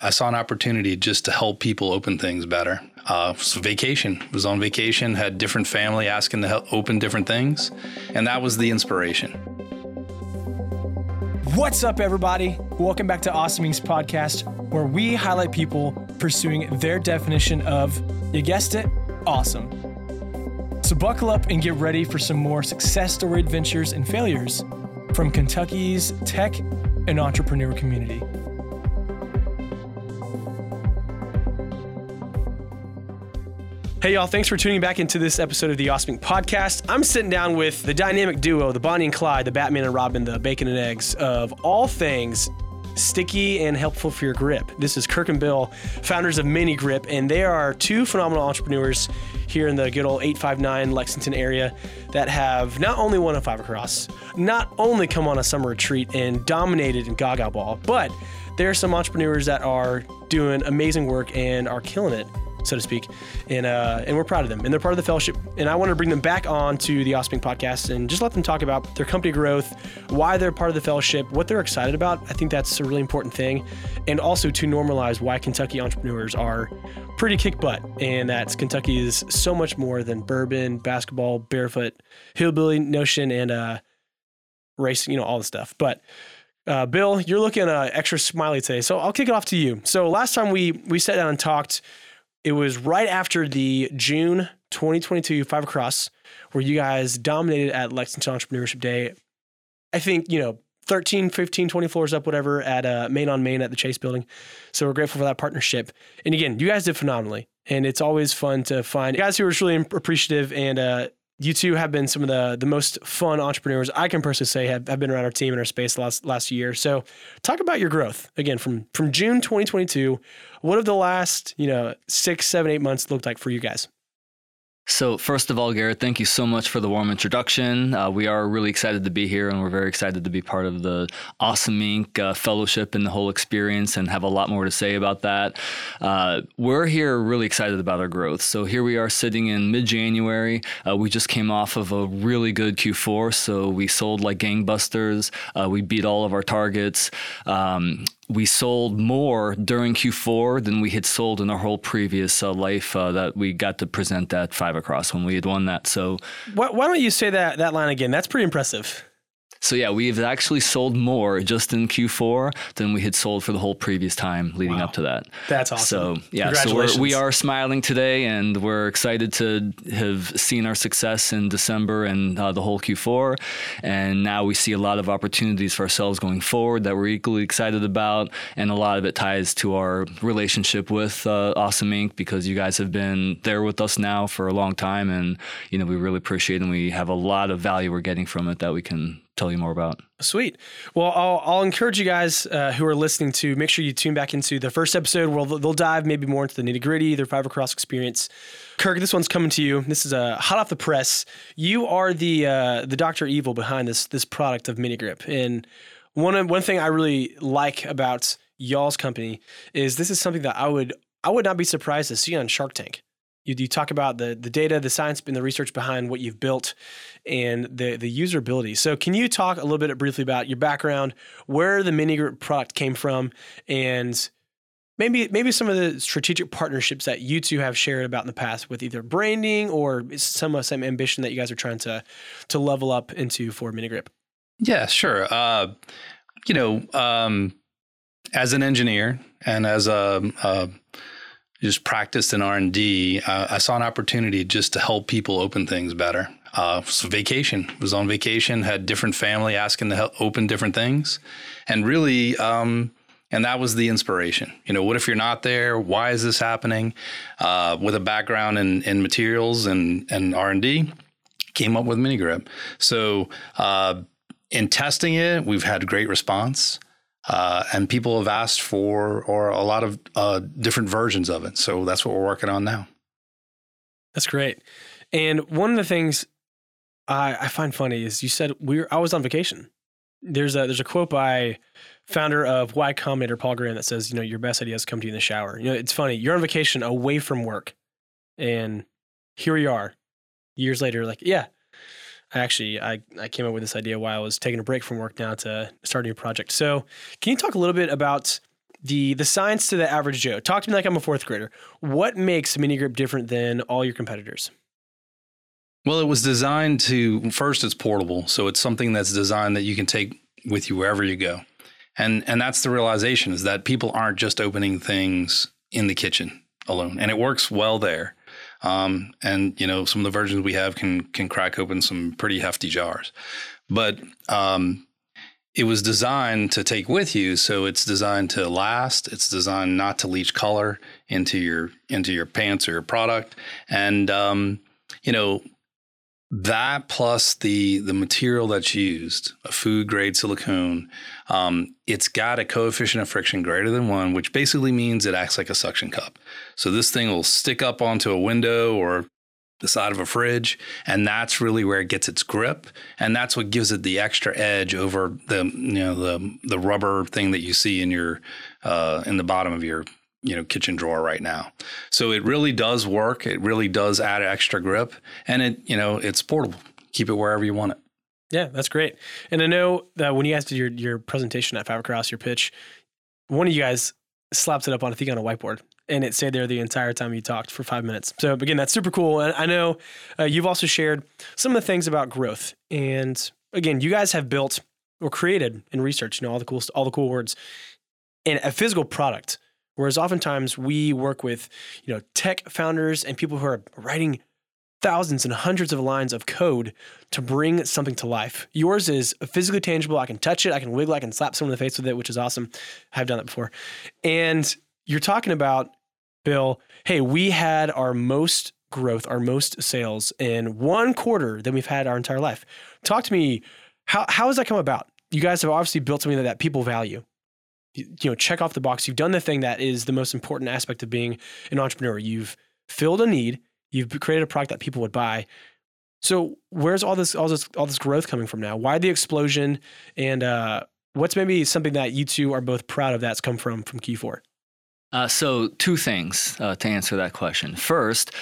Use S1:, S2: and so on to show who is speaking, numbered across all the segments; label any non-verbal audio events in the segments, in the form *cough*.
S1: I saw an opportunity just to help people open things better. Uh, so vacation was on vacation, had different family asking to help open different things, and that was the inspiration.
S2: What's up, everybody? Welcome back to Awesome Inc.'s podcast, where we highlight people pursuing their definition of, you guessed it, awesome. So buckle up and get ready for some more success story adventures and failures from Kentucky's tech and entrepreneur community. Hey, y'all, thanks for tuning back into this episode of the Awesome podcast. I'm sitting down with the dynamic duo, the Bonnie and Clyde, the Batman and Robin, the bacon and eggs of all things sticky and helpful for your grip. This is Kirk and Bill, founders of Mini Grip, and they are two phenomenal entrepreneurs here in the good old 859 Lexington area that have not only won a five across, not only come on a summer retreat and dominated in Gaga Ball, but there are some entrepreneurs that are doing amazing work and are killing it so to speak, and uh, and we're proud of them. And they're part of the fellowship. And I want to bring them back on to the Awesome podcast and just let them talk about their company growth, why they're part of the fellowship, what they're excited about. I think that's a really important thing, and also to normalize why Kentucky entrepreneurs are pretty kick butt, and that Kentucky is so much more than bourbon, basketball, barefoot, hillbilly notion, and uh, racing. You know all the stuff, but. Uh, Bill, you're looking uh, extra smiley today, so I'll kick it off to you. So last time we we sat down and talked, it was right after the June 2022 Five Across, where you guys dominated at Lexington Entrepreneurship Day. I think, you know, 13, 15, 20 floors up, whatever, at uh, Main on Main at the Chase building. So we're grateful for that partnership. And again, you guys did phenomenally. And it's always fun to find guys who are really appreciative and uh, you two have been some of the the most fun entrepreneurs I can personally say have, have been around our team in our space last last year. So talk about your growth again from from June 2022. What have the last you know six, seven, eight months looked like for you guys?
S3: So, first of all, Garrett, thank you so much for the warm introduction. Uh, we are really excited to be here, and we're very excited to be part of the Awesome Inc. Uh, fellowship and the whole experience, and have a lot more to say about that. Uh, we're here really excited about our growth. So, here we are sitting in mid January. Uh, we just came off of a really good Q4, so we sold like gangbusters. Uh, we beat all of our targets. Um, we sold more during Q4 than we had sold in our whole previous uh, life that we got to present at Five Across when we had won that. So,
S2: why, why don't you say that that line again? That's pretty impressive.
S3: So yeah, we've actually sold more just in Q4 than we had sold for the whole previous time leading wow. up to that.
S2: That's awesome.
S3: So yeah, so we're, we are smiling today, and we're excited to have seen our success in December and uh, the whole Q4, and now we see a lot of opportunities for ourselves going forward that we're equally excited about, and a lot of it ties to our relationship with uh, Awesome Inc. because you guys have been there with us now for a long time, and you know we really appreciate it, and we have a lot of value we're getting from it that we can tell you more about.
S2: Sweet. Well, I'll, I'll encourage you guys uh, who are listening to make sure you tune back into the first episode where they'll, they'll dive maybe more into the nitty gritty, their five across experience. Kirk, this one's coming to you. This is a uh, hot off the press. You are the uh, the Doctor Evil behind this this product of Mini Grip, and one one thing I really like about y'all's company is this is something that I would I would not be surprised to see on Shark Tank. You, you talk about the the data, the science, and the research behind what you've built, and the the usability. So, can you talk a little bit briefly about your background, where the mini grip product came from, and maybe maybe some of the strategic partnerships that you two have shared about in the past with either branding or some some ambition that you guys are trying to to level up into for mini grip.
S1: Yeah, sure. Uh, you know, um, as an engineer and as a, a just practiced in R&D, uh, I saw an opportunity just to help people open things better. Uh, so vacation was on vacation, had different family asking to help open different things, and really, um, and that was the inspiration. You know, what if you're not there? Why is this happening? Uh, with a background in, in materials and and R and D, came up with MiniGrip. So uh, in testing it, we've had great response. Uh, and people have asked for or a lot of uh, different versions of it. So that's what we're working on now.
S2: That's great. And one of the things I, I find funny is you said we were, I was on vacation. There's a there's a quote by founder of Y Combinator Paul Graham that says, you know, your best ideas come to you in the shower. You know, it's funny. You're on vacation away from work, and here you are, years later. Like, yeah, actually I, I came up with this idea while I was taking a break from work now to start a new project. So can you talk a little bit about the the science to the average Joe. Talk to me like I'm a fourth grader. What makes Mini Grip different than all your competitors?
S1: Well, it was designed to first it's portable, so it's something that's designed that you can take with you wherever you go. And and that's the realization is that people aren't just opening things in the kitchen alone. And it works well there. Um, and you know, some of the versions we have can can crack open some pretty hefty jars. But um, it was designed to take with you, so it's designed to last. It's designed not to leach color into your into your pants or your product, and um, you know that plus the the material that's used, a food grade silicone, um, it's got a coefficient of friction greater than one, which basically means it acts like a suction cup. So this thing will stick up onto a window or the side of a fridge, and that's really where it gets its grip, and that's what gives it the extra edge over the you know the the rubber thing that you see in your uh, in the bottom of your you know kitchen drawer right now. So it really does work. It really does add extra grip, and it you know it's portable. Keep it wherever you want it.
S2: Yeah, that's great. And I know that when you guys did your your presentation at Five Across, your pitch, one of you guys slapped it up on I think on a whiteboard, and it stayed there the entire time you talked for five minutes. So again, that's super cool. And I know uh, you've also shared some of the things about growth. And again, you guys have built or created in research, you know, all the cool all the cool words, and a physical product Whereas oftentimes we work with, you know, tech founders and people who are writing thousands and hundreds of lines of code to bring something to life. Yours is physically tangible. I can touch it, I can wiggle, I can slap someone in the face with it, which is awesome. I've done that before. And you're talking about, Bill, hey, we had our most growth, our most sales in one quarter than we've had our entire life. Talk to me, how, how has that come about? You guys have obviously built something that, that people value you know check off the box. You've done the thing that is the most important aspect of being an entrepreneur. You've filled a need. You've created a product that people would buy. So where's all this all this all this growth coming from now? Why the explosion? And uh, what's maybe something that you two are both proud of that's come from from q4
S3: uh, so two things uh, to answer that question. First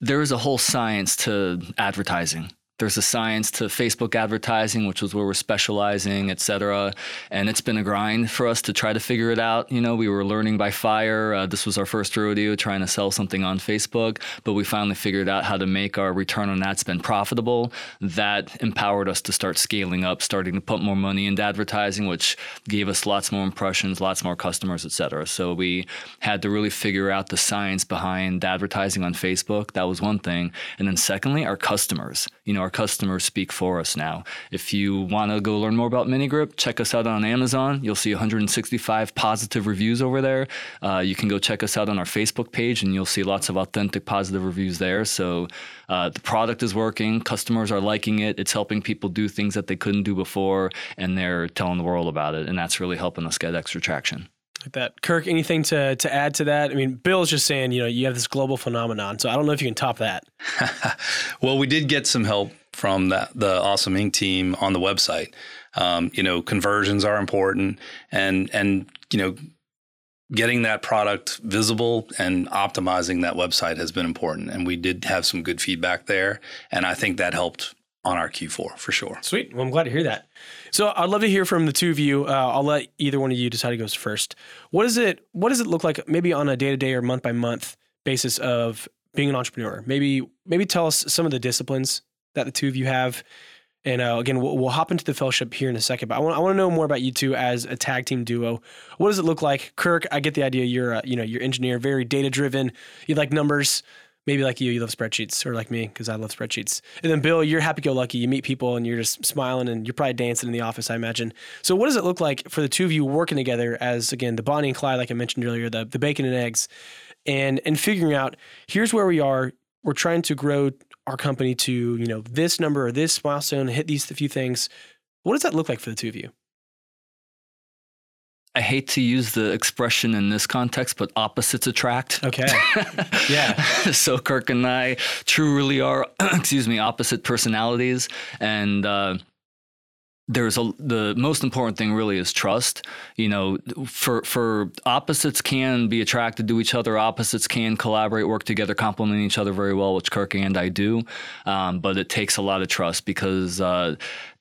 S3: there is a whole science to advertising there's a science to Facebook advertising, which was where we're specializing, et cetera. And it's been a grind for us to try to figure it out. You know, we were learning by fire. Uh, this was our first rodeo trying to sell something on Facebook, but we finally figured out how to make our return on ad spend profitable. That empowered us to start scaling up, starting to put more money into advertising, which gave us lots more impressions, lots more customers, et cetera. So we had to really figure out the science behind advertising on Facebook. That was one thing. And then secondly, our customers. You know, our customers speak for us now. If you want to go learn more about MiniGrip, check us out on Amazon. You'll see 165 positive reviews over there. Uh, you can go check us out on our Facebook page, and you'll see lots of authentic positive reviews there. So uh, the product is working, customers are liking it, it's helping people do things that they couldn't do before, and they're telling the world about it, and that's really helping us get extra traction
S2: like that. Kirk, anything to to add to that? I mean, Bill's just saying, you know, you have this global phenomenon, so I don't know if you can top that. *laughs*
S1: well, we did get some help from the, the Awesome Inc. team on the website. Um, you know, conversions are important, and and you know, getting that product visible and optimizing that website has been important. And we did have some good feedback there, and I think that helped on our Q4 for sure.
S2: Sweet. Well, I'm glad to hear that. So I'd love to hear from the two of you. Uh, I'll let either one of you decide who goes first. What does it What does it look like, maybe on a day to day or month by month basis of being an entrepreneur? Maybe maybe tell us some of the disciplines that the two of you have. And uh, again, we'll, we'll, hop into the fellowship here in a second. But I want I want to know more about you two as a tag team duo. What does it look like, Kirk? I get the idea. You're a, you know you're engineer, very data driven. You like numbers maybe like you, you love spreadsheets, or like me, because I love spreadsheets. And then Bill, you're happy go lucky. You meet people and you're just smiling and you're probably dancing in the office, I imagine. So, what does it look like for the two of you working together as, again, the Bonnie and Clyde, like I mentioned earlier, the, the bacon and eggs, and, and figuring out here's where we are. We're trying to grow our company to, you know, this number or this milestone, hit these few things. What does that look like for the two of you?
S3: I hate to use the expression in this context, but opposites attract.
S2: Okay. *laughs* yeah.
S3: so Kirk and I truly are, *clears throat* excuse me, opposite personalities, and uh, there's a the most important thing really is trust. You know, for for opposites can be attracted to each other. Opposites can collaborate, work together, complement each other very well, which Kirk and I do. Um, but it takes a lot of trust because uh,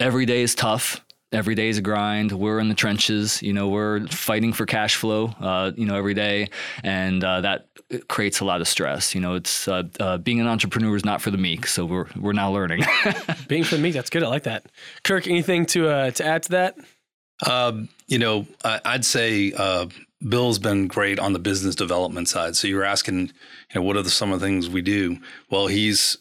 S3: every day is tough every day is a grind. We're in the trenches. You know, we're fighting for cash flow. Uh, you know, every day, and uh, that creates a lot of stress. You know, it's uh, uh, being an entrepreneur is not for the meek. So we're we're now learning. *laughs*
S2: being for the meek, that's good. I like that. Kirk, anything to uh, to add to that?
S1: Um, you know, I, would say uh, Bill's been great on the business development side. So you were asking, you know, what are the, some of the things we do? Well, he's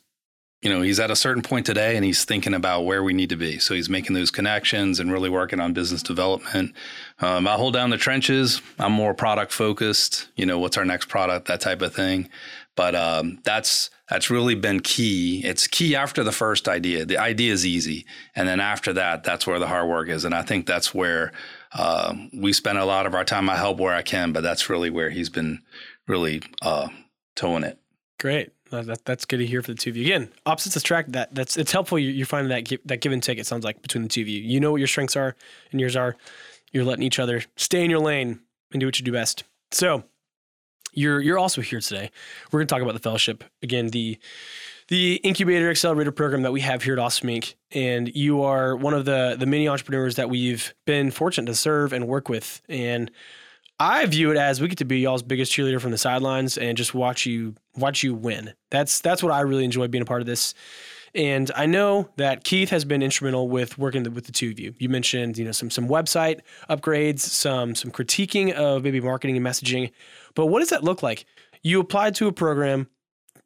S1: you know, he's at a certain point today and he's thinking about where we need to be. So he's making those connections and really working on business development. Um, I hold down the trenches. I'm more product focused. You know, what's our next product, that type of thing. But um, that's that's really been key. It's key after the first idea. The idea is easy, and then after that, that's where the hard work is. And I think that's where uh, we spend a lot of our time. I help where I can, but that's really where he's been really uh, towing it.
S2: Great. That, that's good to hear for the two of you. Again, opposites attract. That that's it's helpful. You're, you're finding that give, that give and take. It sounds like between the two of you. You know what your strengths are and yours are. You're letting each other stay in your lane and do what you do best. So you're you're also here today. We're going to talk about the fellowship again. The the incubator accelerator program that we have here at Awesome Inc. And you are one of the the many entrepreneurs that we've been fortunate to serve and work with. And I view it as we get to be y'all's biggest cheerleader from the sidelines and just watch you watch you win. That's that's what I really enjoy being a part of this. And I know that Keith has been instrumental with working with the two of you. You mentioned, you know, some some website upgrades, some some critiquing of maybe marketing and messaging. But what does that look like? You applied to a program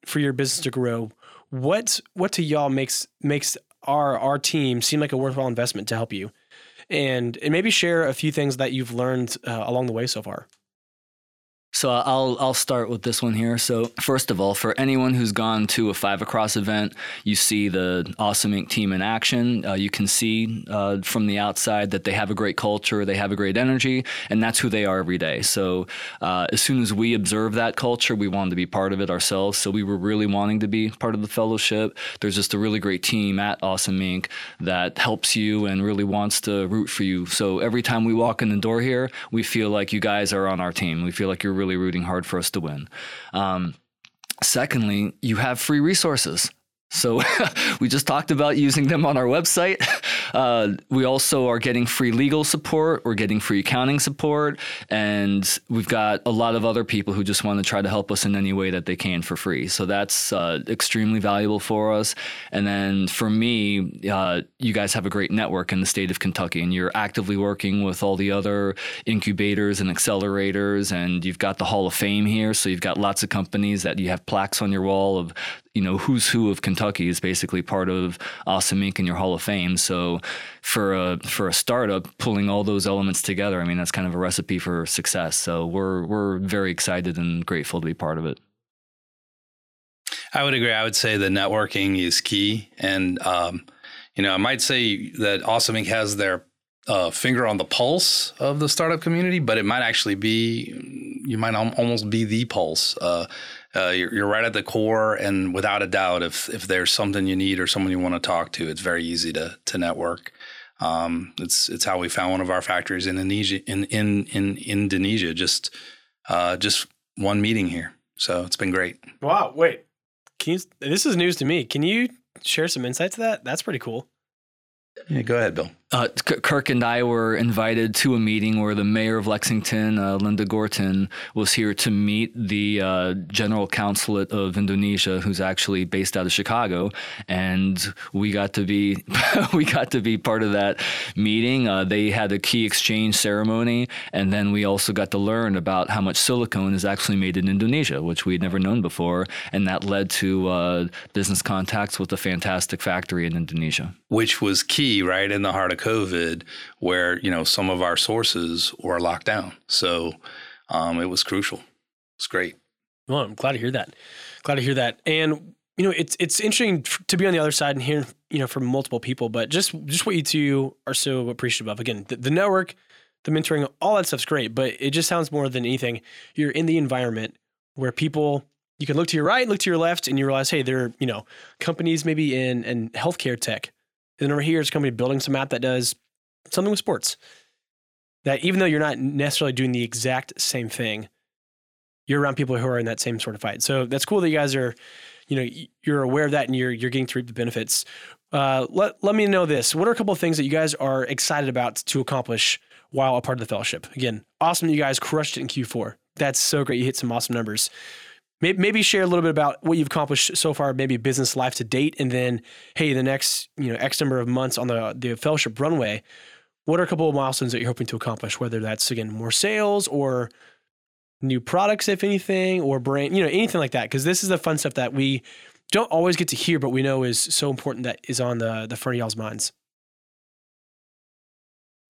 S2: for your business to grow. What what to y'all makes makes our our team seem like a worthwhile investment to help you? and and maybe share a few things that you've learned uh, along the way so far.
S3: So I'll I'll start with this one here. So first of all, for anyone who's gone to a five across event, you see the Awesome Inc. team in action. Uh, you can see uh, from the outside that they have a great culture, they have a great energy, and that's who they are every day. So uh, as soon as we observe that culture, we wanted to be part of it ourselves. So we were really wanting to be part of the fellowship. There's just a really great team at Awesome Inc. that helps you and really wants to root for you. So every time we walk in the door here, we feel like you guys are on our team. We feel like you're rooting hard for us to win. Um, secondly, you have free resources. So *laughs* we just talked about using them on our website. Uh, we also are getting free legal support. We're getting free accounting support, and we've got a lot of other people who just want to try to help us in any way that they can for free. So that's uh, extremely valuable for us. And then for me, uh, you guys have a great network in the state of Kentucky, and you're actively working with all the other incubators and accelerators, and you've got the Hall of Fame here. So you've got lots of companies that you have plaques on your wall of you know who's who of Kentucky is basically part of Awesome Inc. in your Hall of Fame. So for a for a startup, pulling all those elements together, I mean that's kind of a recipe for success. So we're we're very excited and grateful to be part of it.
S1: I would agree. I would say the networking is key, and um, you know I might say that Awesome Inc. has their uh, finger on the pulse of the startup community, but it might actually be you might almost be the pulse. Uh, uh, you're, you're, right at the core, and without a doubt, if if there's something you need or someone you want to talk to, it's very easy to to network. Um, it's it's how we found one of our factories in Indonesia. In in in Indonesia, just uh, just one meeting here, so it's been great.
S2: Wow! Wait, can you, this is news to me. Can you share some insights to that? That's pretty cool.
S1: Yeah, go ahead, Bill.
S3: Uh, Kirk and I were invited to a meeting where the mayor of Lexington, uh, Linda Gorton, was here to meet the uh, general consulate of Indonesia, who's actually based out of Chicago, and we got to be *laughs* we got to be part of that meeting. Uh, they had a key exchange ceremony, and then we also got to learn about how much silicone is actually made in Indonesia, which we'd never known before, and that led to uh, business contacts with a fantastic factory in Indonesia,
S1: which was key, right in the heart of COVID, where you know some of our sources were locked down. So um, it was crucial. It's great.
S2: Well, I'm glad to hear that. Glad to hear that. And you know, it's it's interesting to be on the other side and hear you know from multiple people. But just just what you two are so appreciative of. Again, the, the network, the mentoring, all that stuff's great. But it just sounds more than anything. You're in the environment where people you can look to your right, look to your left, and you realize, hey, there are you know companies maybe in in healthcare tech and over here is a company building some app that does something with sports. That even though you're not necessarily doing the exact same thing, you're around people who are in that same sort of fight. So that's cool that you guys are you know you're aware of that and you're you're getting to reap the benefits. Uh, let let me know this. What are a couple of things that you guys are excited about to accomplish while a part of the fellowship? Again, awesome that you guys crushed it in Q4. That's so great. You hit some awesome numbers. Maybe, share a little bit about what you've accomplished so far, maybe business life to date, and then hey, the next you know X number of months on the the fellowship runway. What are a couple of milestones that you're hoping to accomplish? Whether that's again more sales or new products, if anything, or brand, you know, anything like that. Because this is the fun stuff that we don't always get to hear, but we know is so important that is on the the front of y'all's minds.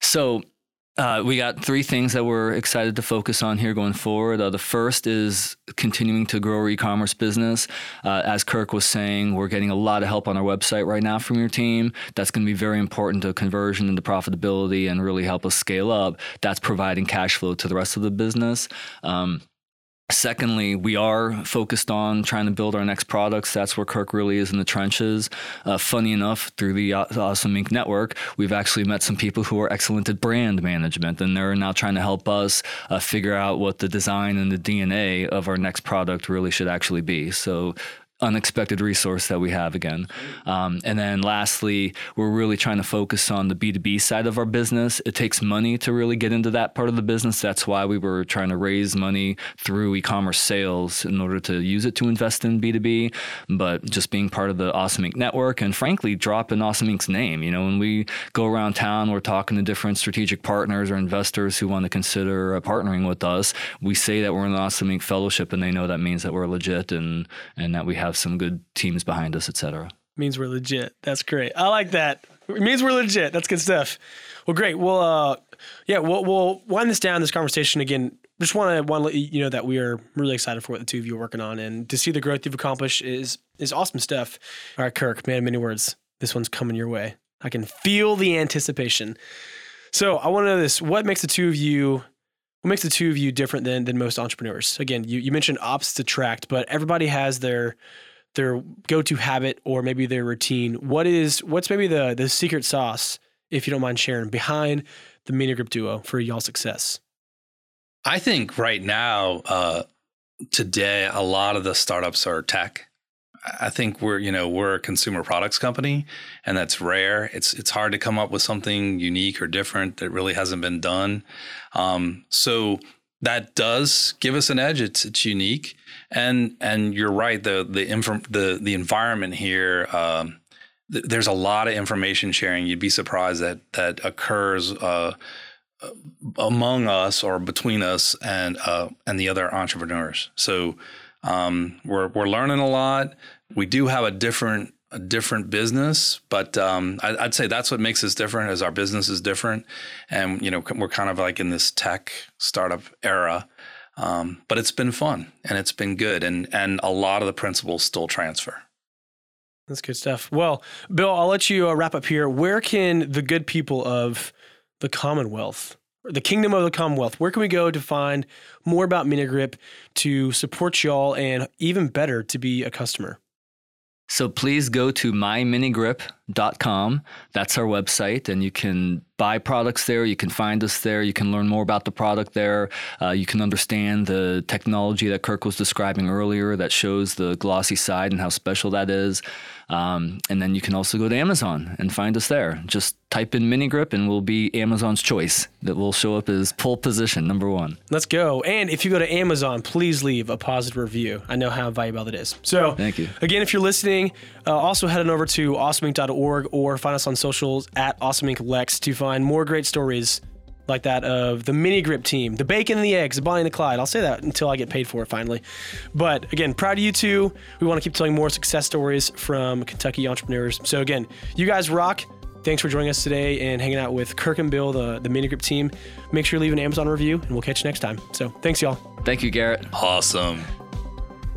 S3: So uh, we got three things that we're excited to focus on here going forward. Uh, the first is continuing to grow our e-commerce business. Uh, as Kirk was saying, we're getting a lot of help on our website right now from your team. That's going to be very important to conversion and to profitability and really help us scale up. That's providing cash flow to the rest of the business. Um, Secondly, we are focused on trying to build our next products. That's where Kirk really is in the trenches. Uh, funny enough, through the Awesome Inc. network, we've actually met some people who are excellent at brand management, and they're now trying to help us uh, figure out what the design and the DNA of our next product really should actually be. So unexpected resource that we have again. Um, and then lastly, we're really trying to focus on the B2B side of our business. It takes money to really get into that part of the business. That's why we were trying to raise money through e commerce sales in order to use it to invest in B2B. But just being part of the Awesome Inc. network and frankly, dropping Awesome Inc.'s name. You know, when we go around town, we're talking to different strategic partners or investors who want to consider partnering with us. We say that we're the Awesome Inc. fellowship and they know that means that we're legit and, and that we have have some good teams behind us, et cetera.
S2: Means we're legit. That's great. I like that. It means we're legit. That's good stuff. Well, great. Well, uh, yeah, we'll, we'll wind this down. This conversation again. Just want to want to let you know that we are really excited for what the two of you are working on, and to see the growth you've accomplished is is awesome stuff. All right, Kirk, man, many words. This one's coming your way. I can feel the anticipation. So I want to know this: What makes the two of you what makes the two of you different than than most entrepreneurs? Again, you, you mentioned ops to attract, but everybody has their their go-to habit or maybe their routine. What is what's maybe the the secret sauce, if you don't mind sharing, behind the Mini Grip Duo for y'all success?
S1: I think right now, uh, today, a lot of the startups are tech. I think we're you know we're a consumer products company, and that's rare. It's it's hard to come up with something unique or different that really hasn't been done. Um, so that does give us an edge. It's it's unique, and and you're right. The the inform the the environment here. Um, th- there's a lot of information sharing. You'd be surprised that that occurs. Uh, among us or between us and uh, and the other entrepreneurs. So um, we're we're learning a lot. We do have a different a different business, but um, I, would say that's what makes us different. Is our business is different, and you know we're kind of like in this tech startup era. Um, but it's been fun and it's been good, and and a lot of the principles still transfer.
S2: That's good stuff. Well, Bill, I'll let you uh, wrap up here. Where can the good people of the Commonwealth the kingdom of the Commonwealth. Where can we go to find more about Minigrip to support y'all and even better to be a customer?
S3: So please go to myminigrip.com. That's our website, and you can buy products there. You can find us there. You can learn more about the product there. Uh, you can understand the technology that Kirk was describing earlier that shows the glossy side and how special that is. Um, and then you can also go to Amazon and find us there. Just type in mini grip and we'll be Amazon's choice that will show up as pole position number one.
S2: Let's go. And if you go to Amazon, please leave a positive review. I know how valuable it is. So,
S3: thank you.
S2: Again, if you're listening, uh, also head on over to awesomeinc.org or find us on socials at awesomeinclex to find more great stories like that of the mini grip team, the bacon and the eggs, the Bonnie and the Clyde. I'll say that until I get paid for it finally. But again, proud of you two. We want to keep telling more success stories from Kentucky entrepreneurs. So again, you guys rock. Thanks for joining us today and hanging out with Kirk and Bill, the, the mini grip team. Make sure you leave an Amazon review and we'll catch you next time. So thanks, y'all.
S3: Thank you, Garrett.
S1: Awesome.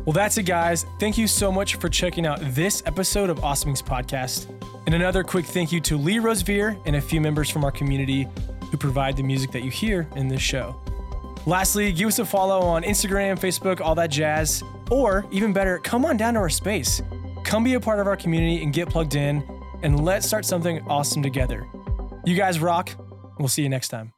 S4: Well, that's it, guys. Thank you so much for checking out this episode of Awesome Inc.'s podcast. And another quick thank you to Lee Rosevere and a few members from our community who provide the music that you hear in this show. Lastly, give us a follow on Instagram, Facebook, all that jazz. Or even better, come on down to our space. Come be a part of our community and get plugged in, and let's start something awesome together. You guys rock. We'll see you next time.